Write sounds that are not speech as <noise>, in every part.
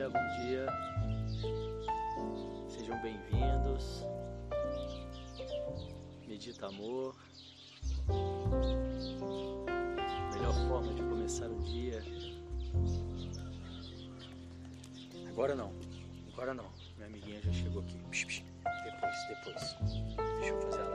dia, bom dia. Sejam bem-vindos. Medita amor. Melhor forma de começar o dia. Agora não, agora não. Minha amiguinha já chegou aqui. Depois, depois. Deixa eu fazer a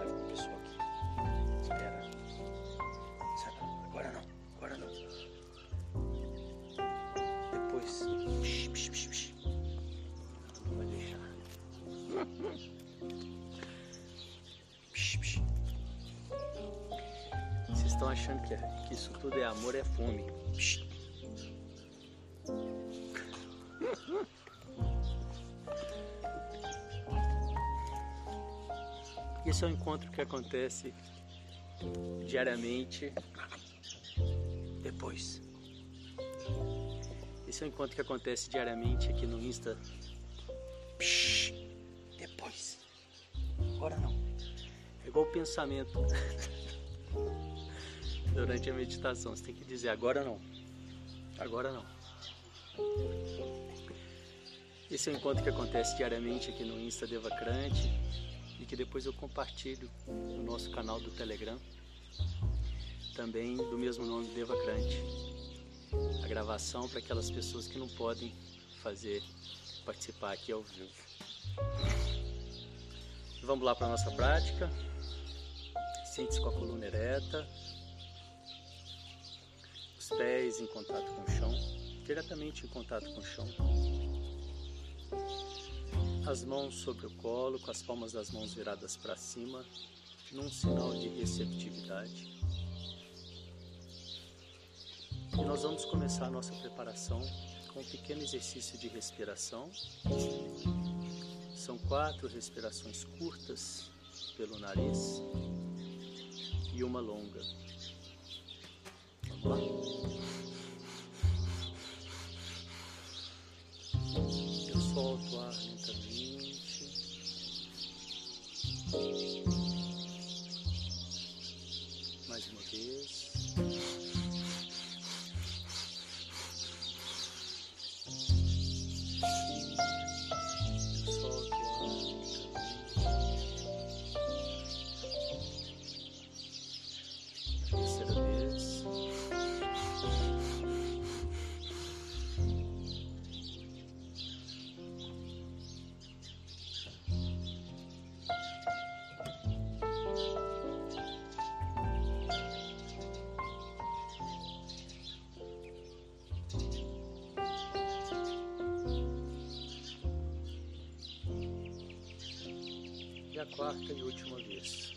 achando que, é- que isso tudo é amor, é fome. Esse é um encontro que acontece diariamente. Depois. Esse é um encontro que acontece diariamente aqui no Insta. Psh, depois. Agora não. É igual o pensamento <laughs> durante a meditação. Você tem que dizer agora não. Agora não. Esse é um encontro que acontece diariamente aqui no Insta Devacrante e que depois eu compartilho no nosso canal do Telegram, também do mesmo nome Devacrante a gravação para aquelas pessoas que não podem fazer participar aqui ao vivo. Vamos lá para a nossa prática. Sente-se com a coluna ereta, os pés em contato com o chão, diretamente em contato com o chão. As mãos sobre o colo, com as palmas das mãos viradas para cima, num sinal de receptividade. E nós vamos começar a nossa preparação com um pequeno exercício de respiração. São quatro respirações curtas pelo nariz e uma longa. Eu solto o ar lentamente. Quarta e última vez.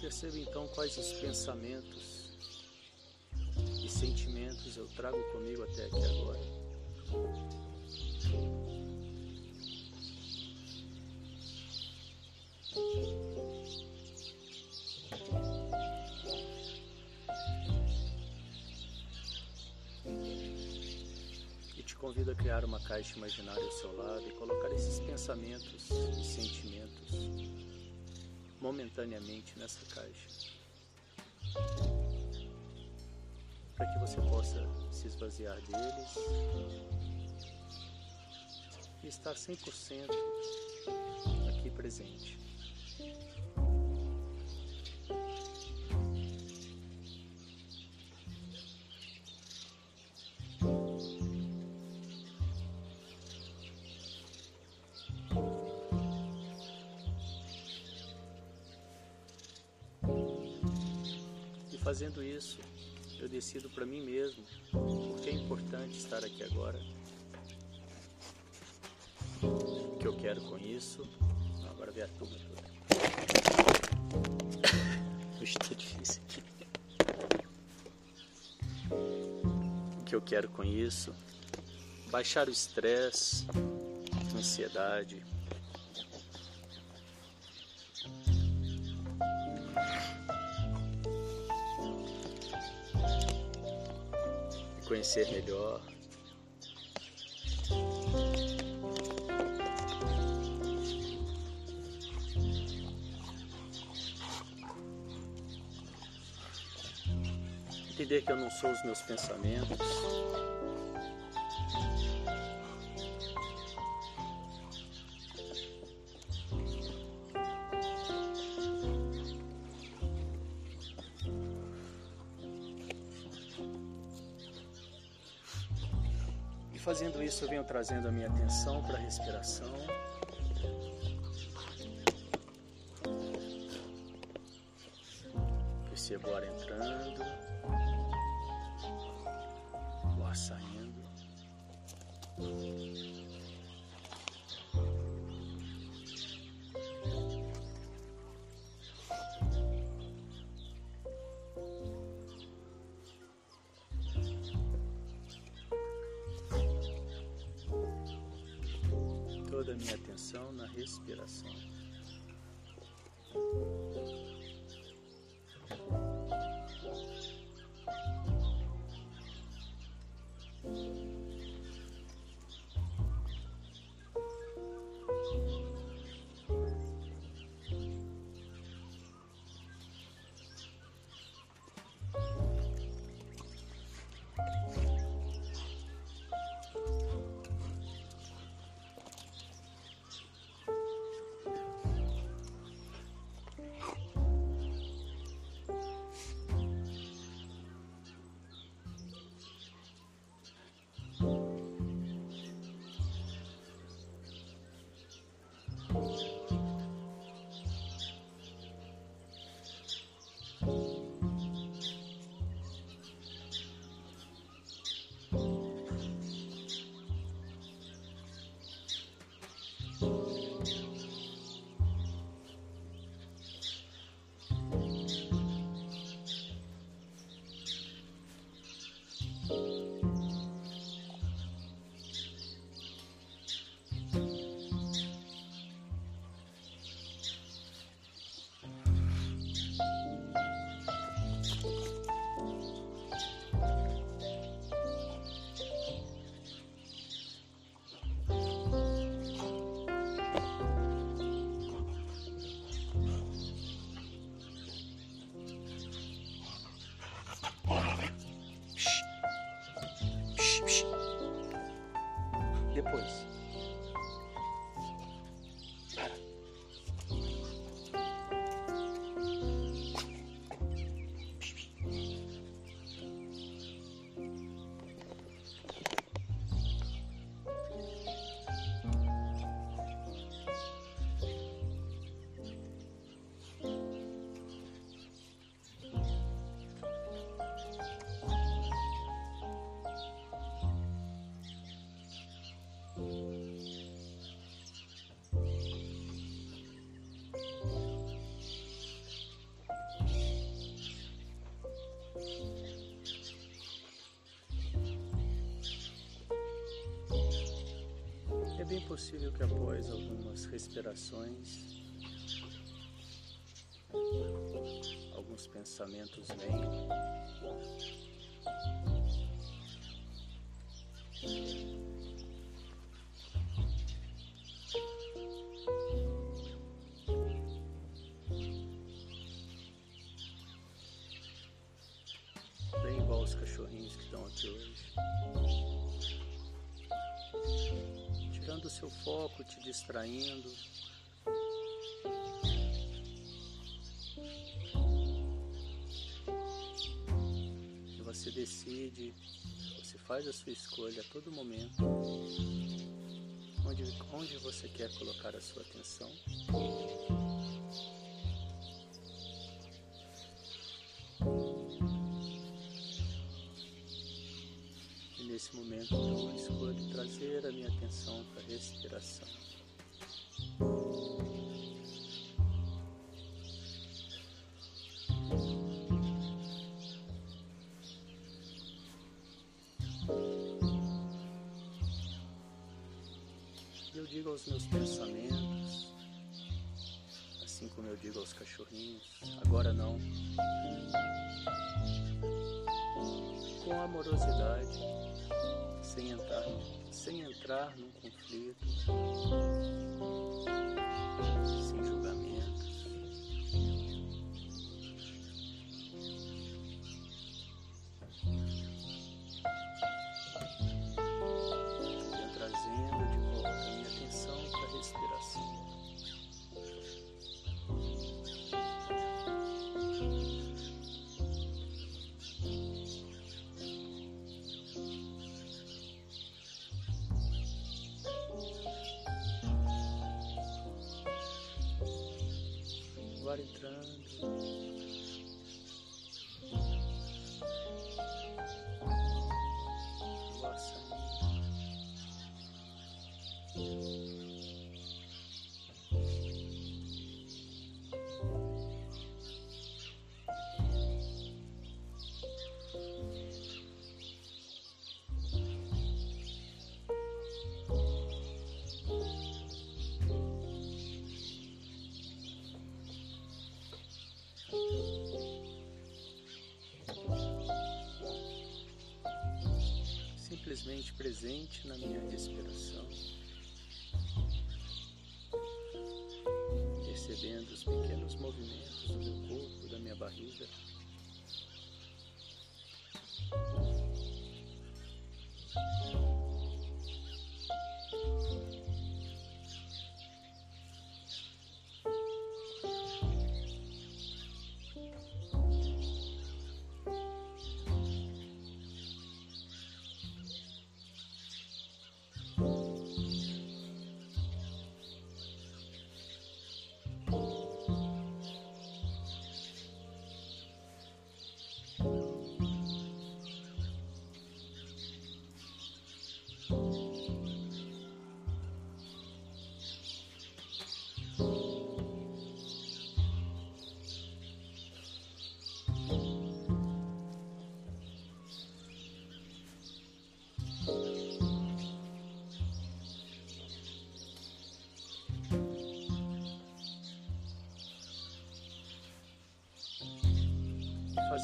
Percebo então quais os pensamentos trago comigo até aqui agora. E te convido a criar uma caixa imaginária ao seu lado e colocar esses pensamentos e sentimentos momentaneamente nessa caixa. Você possa se esvaziar deles e estar 100% aqui presente. Eu decido para mim mesmo porque é importante estar aqui agora O que eu quero com isso? Agora vem a turma toda. <coughs> Tá difícil aqui. O que eu quero com isso? Baixar o estresse, ansiedade. Conhecer melhor. Entender que eu não sou os meus pensamentos. Fazendo isso, eu venho trazendo a minha atenção para a respiração. Percebo o ar entrando, possível que após algumas respirações, alguns pensamentos venham. Bem igual os cachorrinhos que estão aqui hoje. Tirando o seu foco, te distraindo. E você decide, você faz a sua escolha a todo momento, onde, onde você quer colocar a sua atenção. nesse momento eu escolho trazer a minha atenção respiração. Eu digo aos meus pensamentos, assim como eu digo aos cachorrinhos, agora não com amorosidade, sem entrar, sem entrar conflito, Ar entrando. Presente na minha respiração, percebendo os pequenos movimentos do meu corpo, da minha barriga.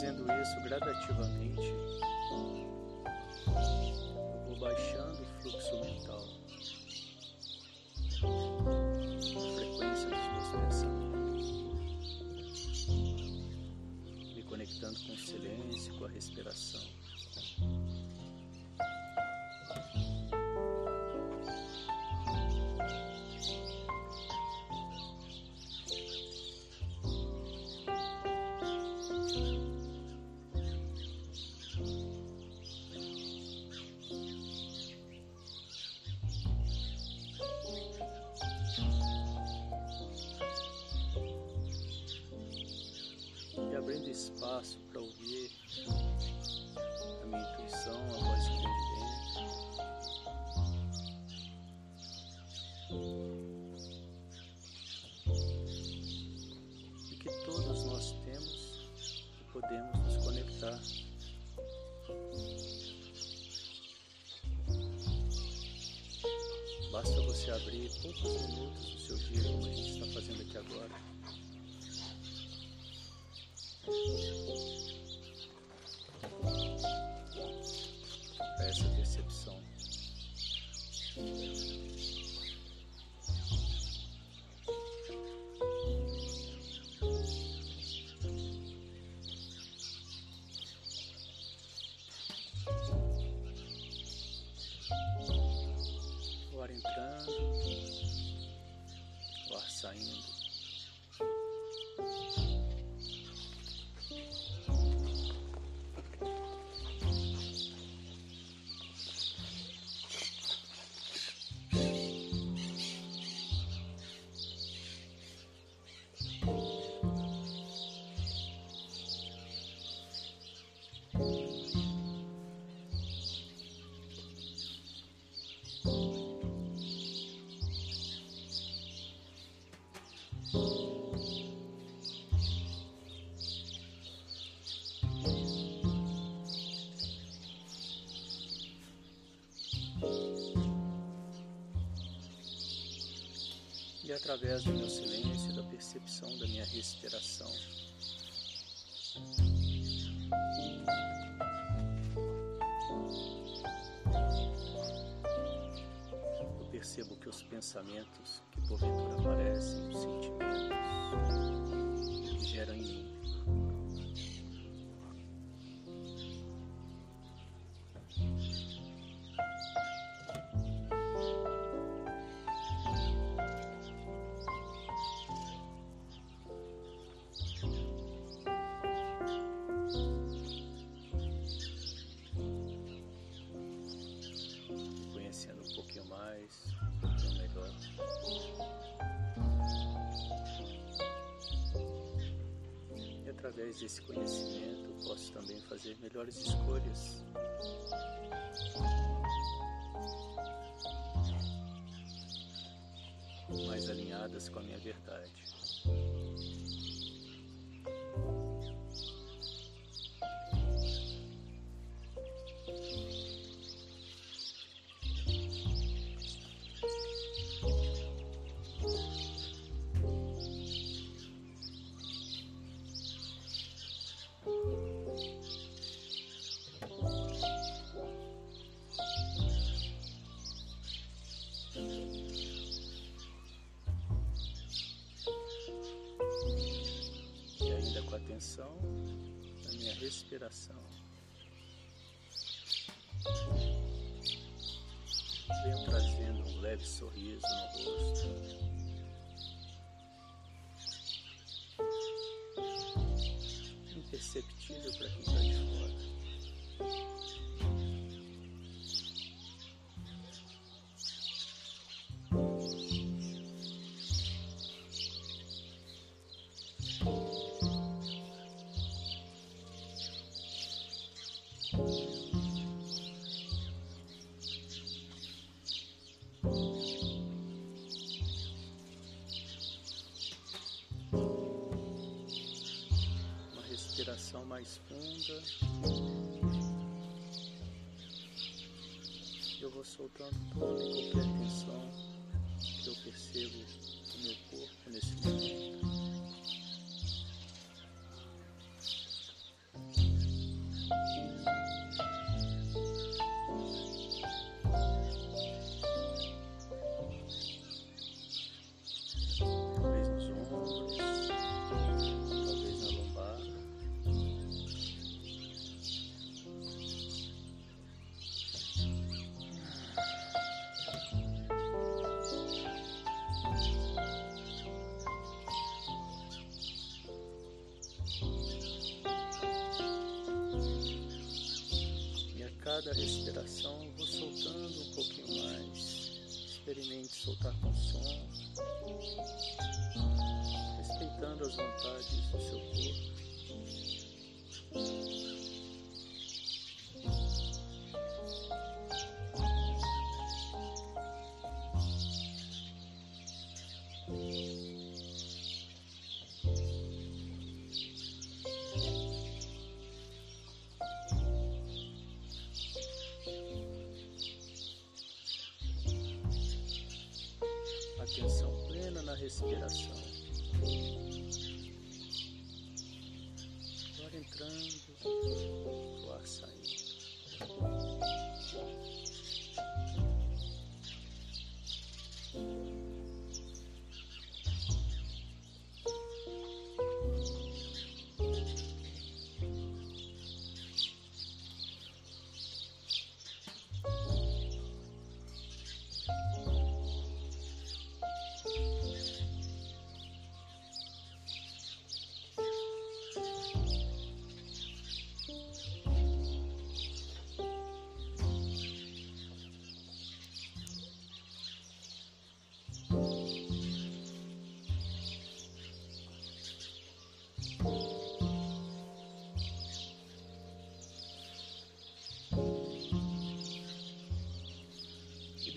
Fazendo isso gradativamente, eu vou baixando o fluxo mental, a frequência dos meus pensamentos, me conectando com o silêncio, com a respiração. Você abrir poucos minutos do seu dia, como a gente está fazendo aqui agora. E através do meu silêncio, da percepção da minha respiração, eu percebo que os pensamentos que porventura aparecem, os sentimentos que geram em mim, através desse conhecimento, posso também fazer melhores escolhas. Mais alinhadas com a minha verdade. Atenção na minha respiração. Venho trazendo um leve sorriso no rosto. Respiração mais funda. Eu vou soltando toda e qualquer tensão que eu percebo Soltar com som, respeitando as vontades do seu corpo.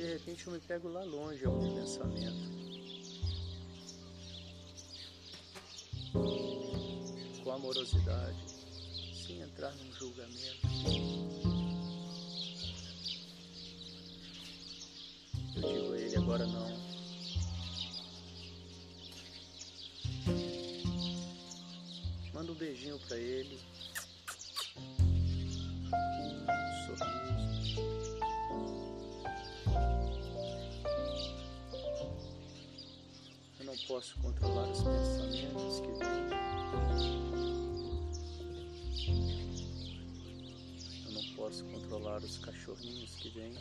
de repente eu me pego lá longe algum é pensamento. Com amorosidade, sem entrar num julgamento. Eu digo a ele agora não. Manda um beijinho para ele, posso controlar os pensamentos que vêm. Eu não posso controlar os cachorrinhos que vêm.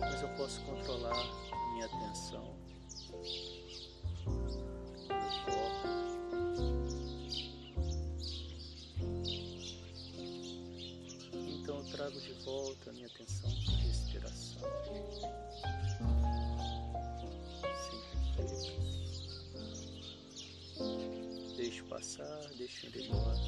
Mas eu posso controlar minha atenção, Deixo passar, deixo ir embora.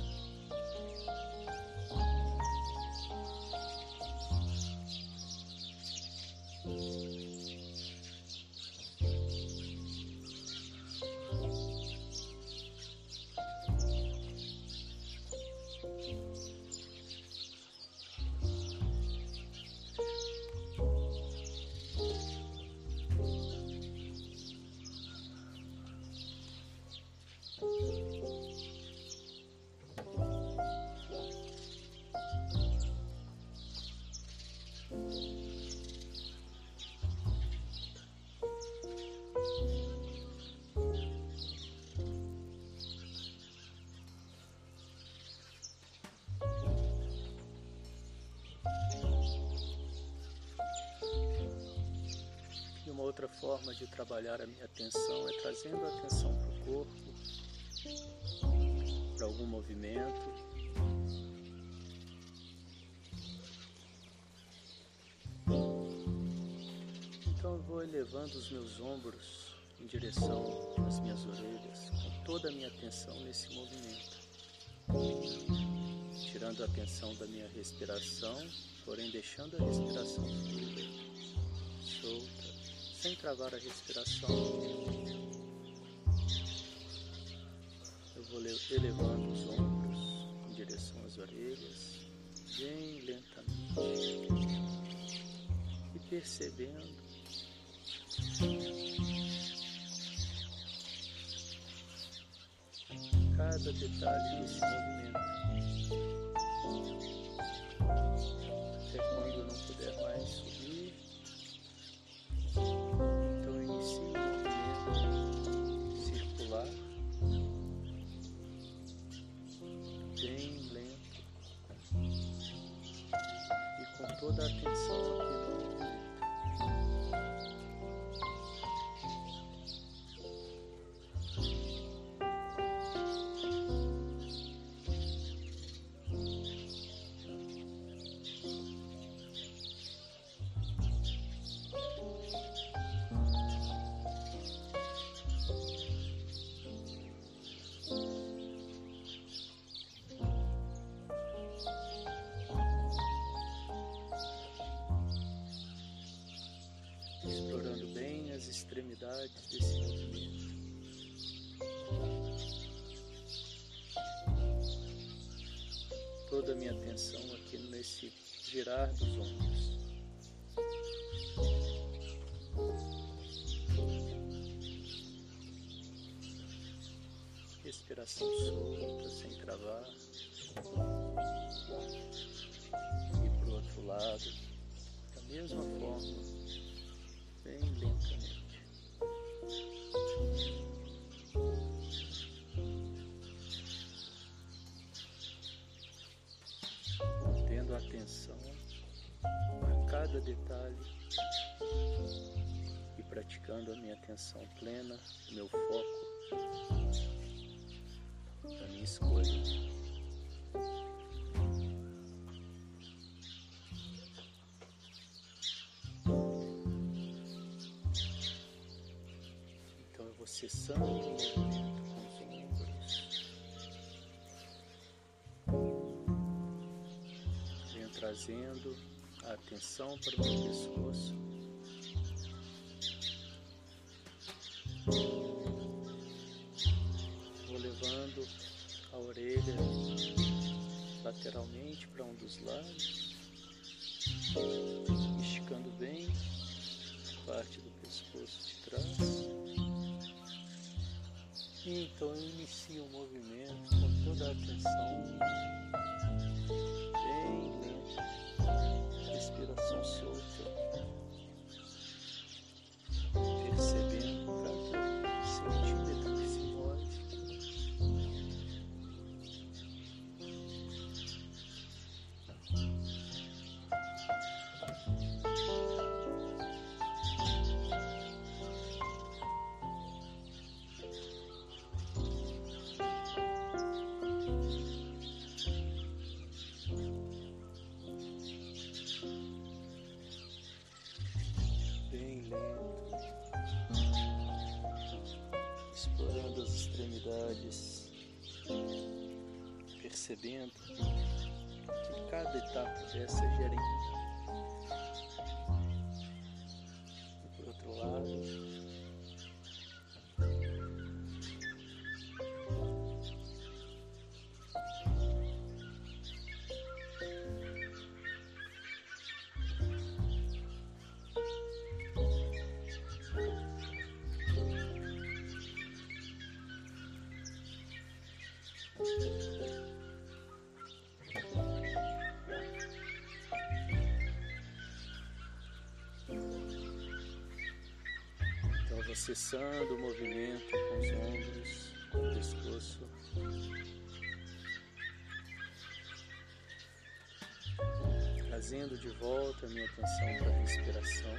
Outra forma de trabalhar a minha atenção é trazendo a atenção para o corpo, para algum movimento. Então eu vou elevando os meus ombros em direção às minhas orelhas, com toda a minha atenção nesse movimento. Tirando a atenção da minha respiração, porém deixando a respiração solta, sem travar a respiração. Eu vou elevando os ombros em direção às orelhas, bem lentamente, e percebendo cada detalhe desse movimento. Até quando eu não puder mais desse movimento. Toda a minha atenção aqui nesse girar dos ombros. Respiração solta, sem travar. E para o outro lado, da mesma forma a minha atenção plena, meu foco, a minha escolha. Então eu vou cessando o movimento com os ombros. Venho trazendo a atenção para o meu pescoço. Lateralmente para um dos lados, esticando bem parte do pescoço de trás. Então eu inicio o movimento com toda a atenção, bem lenta, respiração solta. Percebendo que cada etapa dessa gera acessando o movimento com os ombros, com o pescoço. Trazendo de volta a minha atenção para a respiração.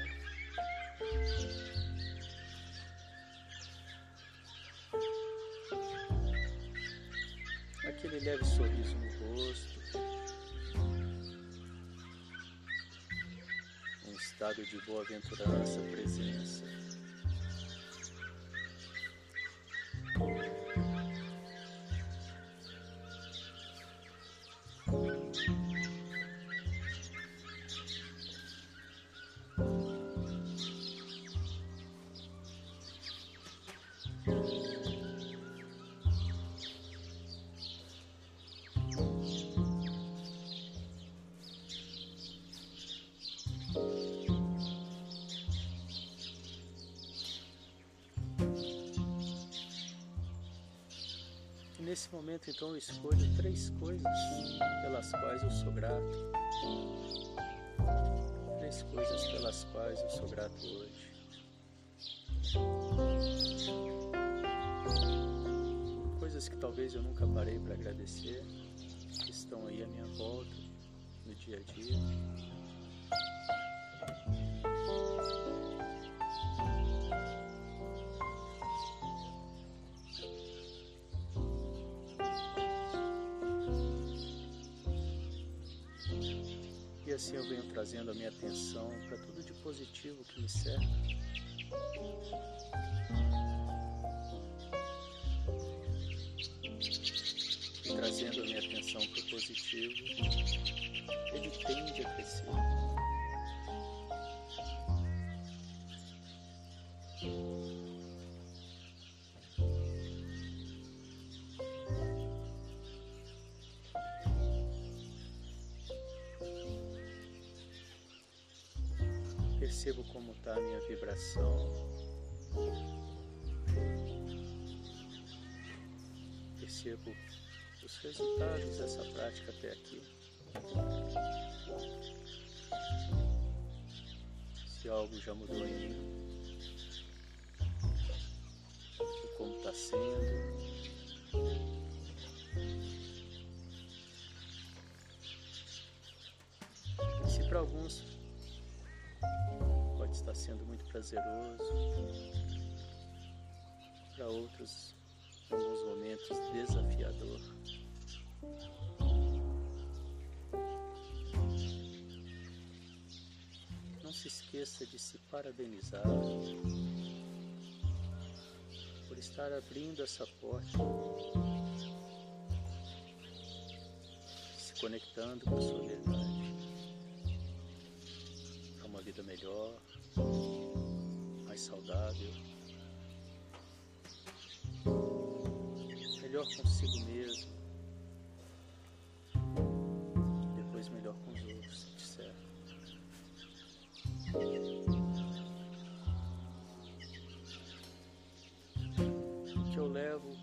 Aquele leve sorriso no rosto. Um estado de boa-aventurança, presença. Momento, então, eu escolho três coisas pelas quais eu sou grato. Três coisas pelas quais eu sou grato hoje. Coisas que talvez eu nunca parei para agradecer, que estão aí à minha volta, no dia a dia. Assim eu venho trazendo a minha atenção para tudo de positivo que me cerca. E trazendo a minha atenção para o positivo, ele tende a crescer. A minha vibração. Percebo os resultados dessa prática até aqui. Se algo já mudou em mim, prazeroso. Para outros, alguns momentos, desafiador. Não se esqueça de se parabenizar por estar abrindo essa porta, se conectando com a sua verdade, a uma vida melhor, mais saudável, melhor consigo mesmo, depois melhor com os outros, etc. O que eu levo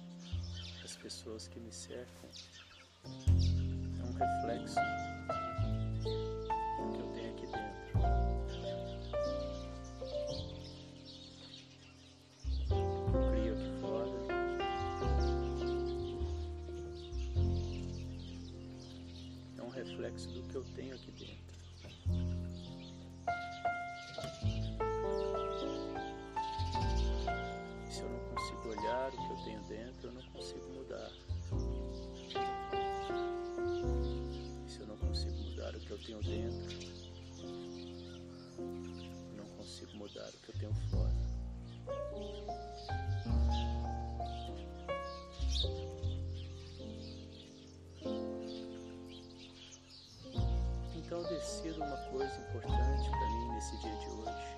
pessoas que me cercam é um reflexo que eu tenho aqui dentro. se eu não consigo olhar o que eu tenho dentro, eu não consigo mudar. E se eu não consigo mudar o que eu tenho dentro, eu não consigo mudar o que eu tenho fora. Então eu decido uma coisa importante para mim nesse dia de hoje.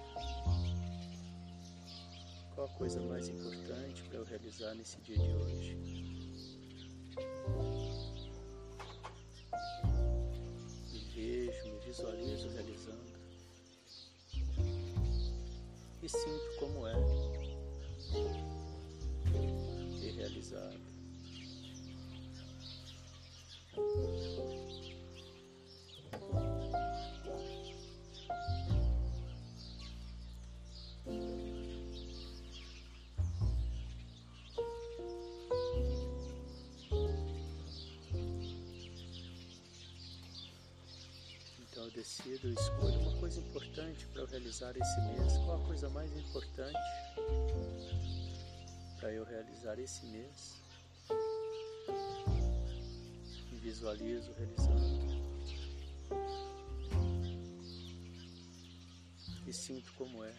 Qual a coisa mais importante para eu realizar nesse dia de hoje? Me vejo, me visualizo realizando e sinto como é ter realizado. Eu escolho uma coisa importante para eu realizar esse mês. Qual a coisa mais importante para eu realizar esse mês? Visualizo realizando. E sinto como é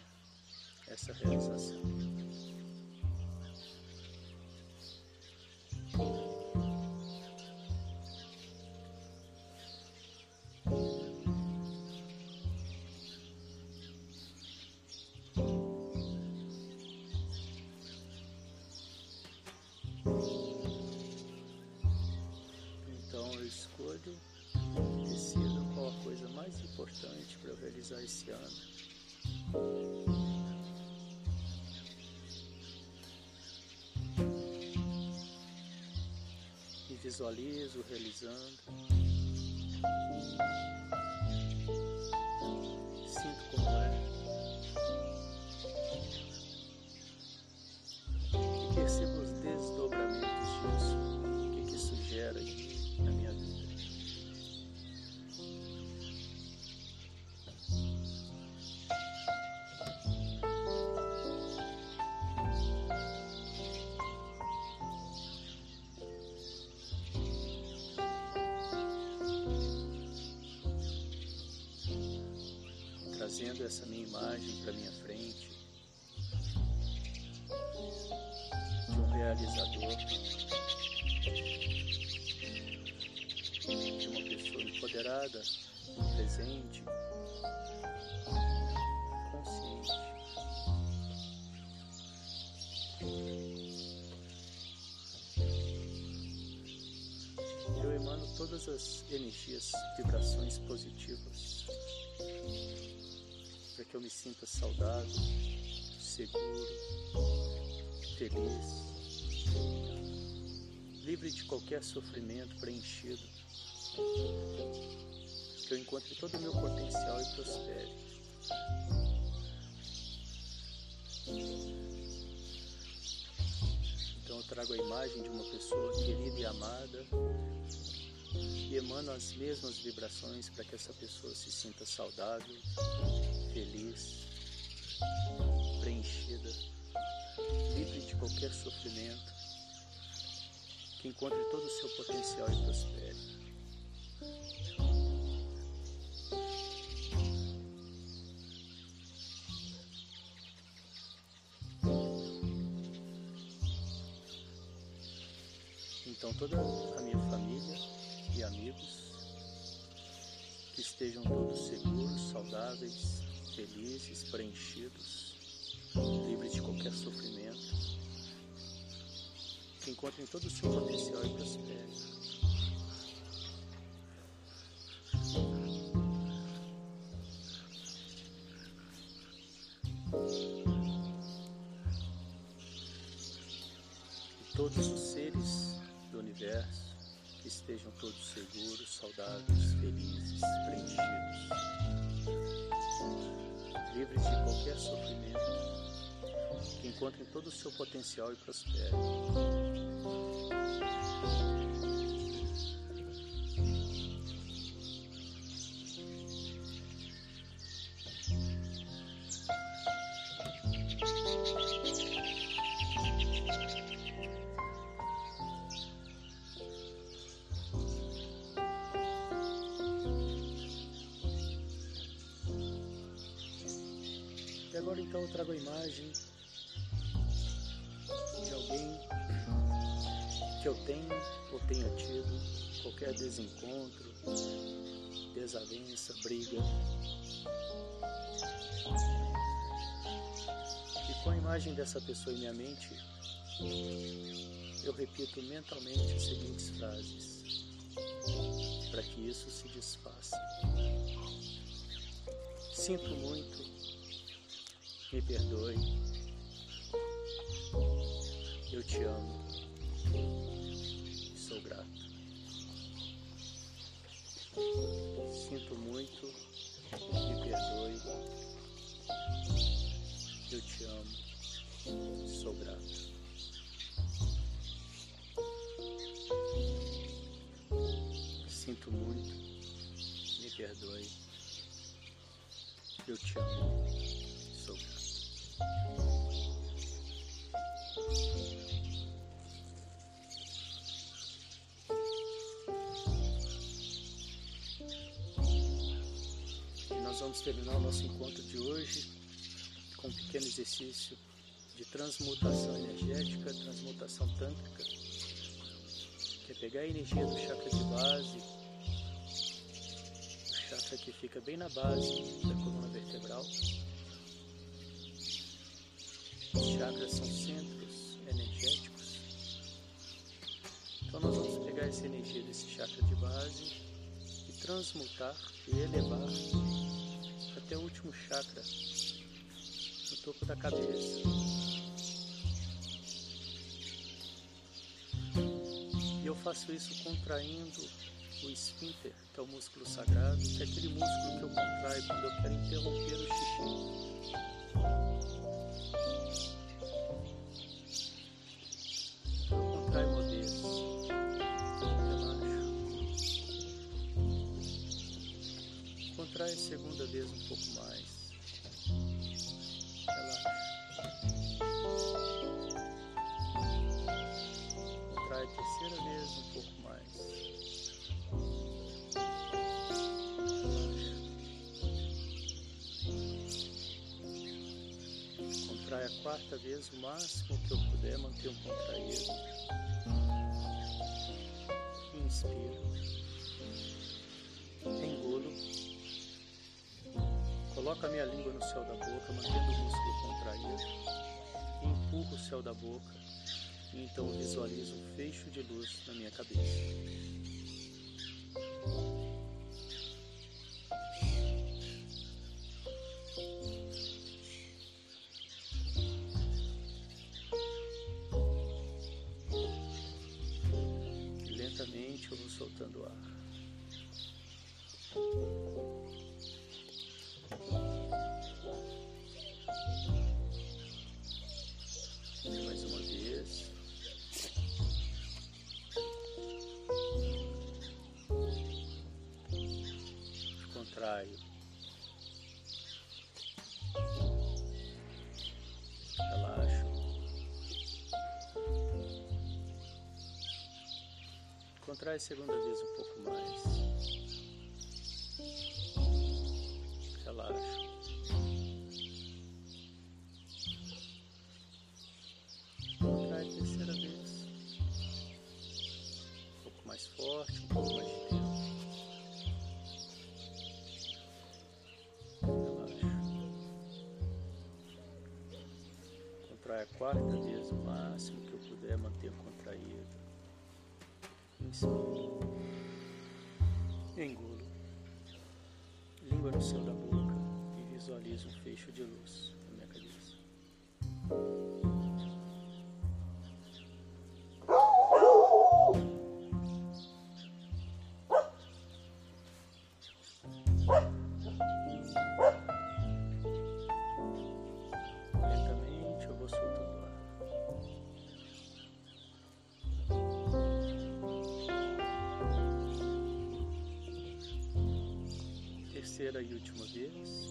essa realização. Realizar esse ano. Visualizo realizando. Trazendo essa minha imagem para minha frente. De um realizador, de uma pessoa empoderada, presente, consciente. Eu emano todas as energias, vibrações positivas eu me sinta saudável, seguro, feliz, livre de qualquer sofrimento, preenchido, que eu encontre todo o meu potencial e prospere. Então eu trago a imagem de uma pessoa querida e amada e emano as mesmas vibrações para que essa pessoa se sinta saudável, feliz, preenchida, livre de qualquer sofrimento, que encontre todo o seu potencial e prospere. Então toda a minha família e amigos que estejam todos seguros, saudáveis, felizes, preenchidos, livres de qualquer sofrimento, que encontrem todo o seu potencial e prosperem. Todos os seres do universo estejam todos seguros, saudáveis, de qualquer sofrimento, que encontrem todo o seu potencial e prosperem. Agora então eu trago a imagem de alguém que eu tenho ou tenha tido qualquer desencontro, desavença, briga. E com a imagem dessa pessoa em minha mente, eu repito mentalmente as seguintes frases para que isso se desfaça. Sinto muito me perdoe. Eu te amo. Sou grato. Sinto muito. Me perdoe. Eu te amo. Sou grato. Sinto muito. Me perdoe. Eu te amo. Vamos terminar o nosso encontro de hoje com um pequeno exercício de transmutação energética, transmutação tântrica, que é pegar a energia do chakra de base, o chakra que fica bem na base da coluna vertebral. Chakras são centros energéticos. Então nós vamos pegar essa energia desse chakra de base e transmutar e elevar até o último chakra, no topo da cabeça. E eu faço isso contraindo o esfíncter, que é o músculo sagrado, que é aquele músculo que eu contraio quando eu quero interromper o xixi. Contrai a segunda vez um pouco mais. Relaxa. Contrai a terceira vez um pouco mais. Contrai a quarta vez o máximo que eu puder, manter um contraído. Inspira. Engulo. Coloco a minha língua no céu da boca, mantendo o músculo contraído. Empurro o céu da boca. E então visualizo um fecho de luz na minha cabeça. Contrai a segunda vez um pouco mais. Relaxa. Contrai terceira vez. Um pouco mais forte, um pouco mais de a quarta vez o máximo que eu puder manter contraído. Inspiro. Engulo. Língua no céu da boca e visualizo um fecho de luz na minha cabeça. Terceira e última vez.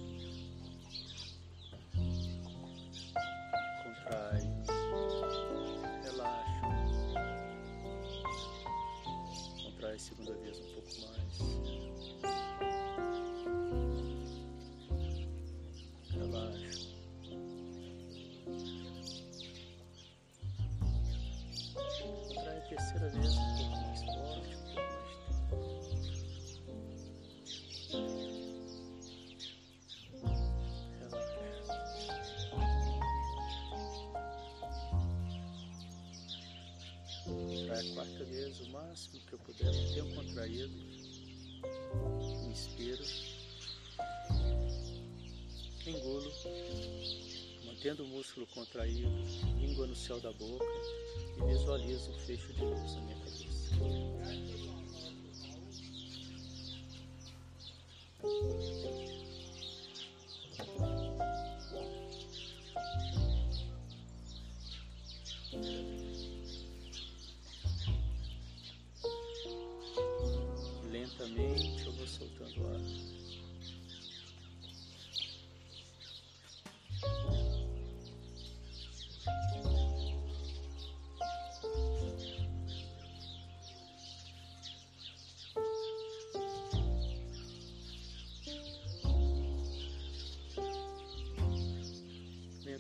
Mantenho contraído. Inspiro. Engulo. Mantendo o músculo contraído, língua no céu da boca e visualizo um fecho de luz na minha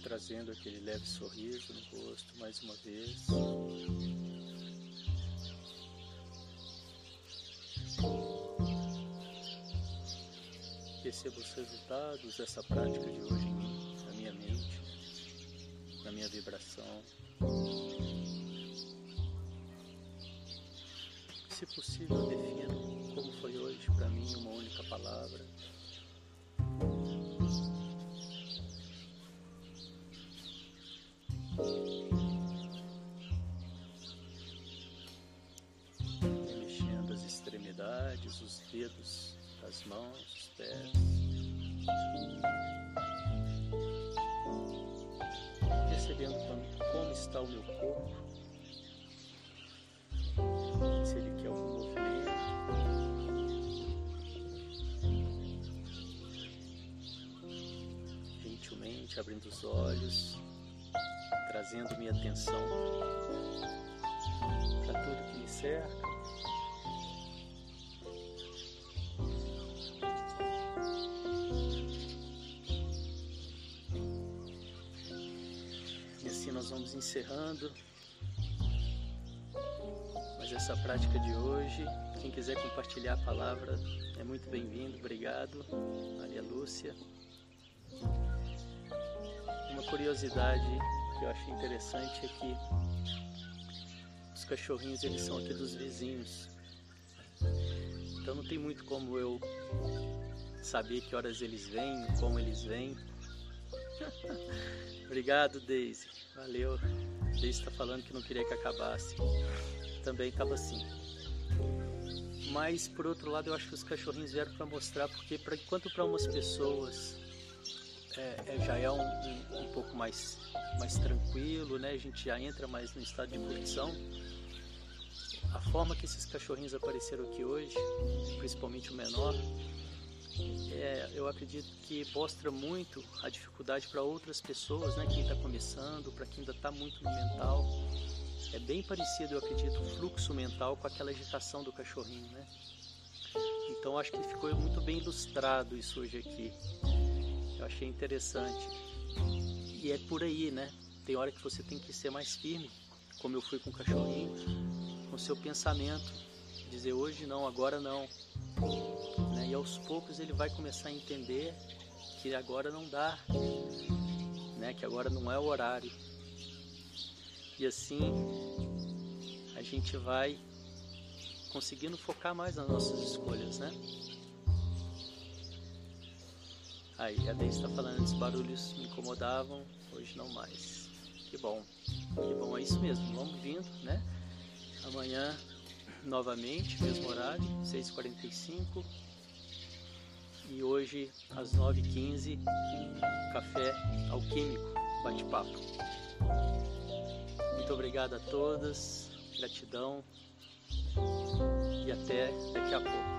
trazendo aquele leve sorriso no rosto mais uma vez. Perceba os resultados dessa prática de hoje em mim, na minha mente, na minha vibração. Se possível, defino como foi hoje para mim uma única palavra. Dedos das mãos, os pés. Percebendo como está o meu corpo. Se ele quer algum movimento. Gentilmente abrindo os olhos, trazendo minha atenção para tudo que me cerca. Vamos encerrando mais essa prática de hoje. Quem quiser compartilhar a palavra é muito bem-vindo. Obrigado, Maria Lúcia. Uma curiosidade que eu achei interessante é que os cachorrinhos eles são aqui dos vizinhos. Então não tem muito como eu saber que horas eles vêm, como eles vêm. <laughs> Obrigado, Daisy. Valeu. Daisy está falando que não queria que acabasse. Também estava assim. Mas por outro lado, eu acho que os cachorrinhos vieram para mostrar, porque pra, enquanto para umas pessoas é, é, já é um, um, um, pouco mais, mais tranquilo, né? A gente já entra mais no estado de curtição. A forma que esses cachorrinhos apareceram aqui hoje, principalmente o menor, é, eu acredito que mostra muito a dificuldade para outras pessoas, né? Quem está começando, para quem ainda está muito no mental. É bem parecido, eu acredito, o fluxo mental com aquela agitação do cachorrinho, né? Então acho que ficou muito bem ilustrado isso hoje aqui. Eu achei interessante. E é por aí, né? Tem hora que você tem que ser mais firme, como eu fui com o cachorrinho, com seu pensamento. Dizer hoje não, agora não. Né? E aos poucos ele vai começar a entender que agora não dá, né? que agora não é o horário. E assim a gente vai conseguindo focar mais nas nossas escolhas, né? Aí, a Deise está falando, esses barulhos me incomodavam, hoje não mais. Que bom, que bom, é isso mesmo, vamos vindo, né? Amanhã, novamente, mesmo horário, 6h45. E hoje, às 9h15, café alquímico, bate-papo. Muito obrigado a todas, gratidão e até daqui a pouco.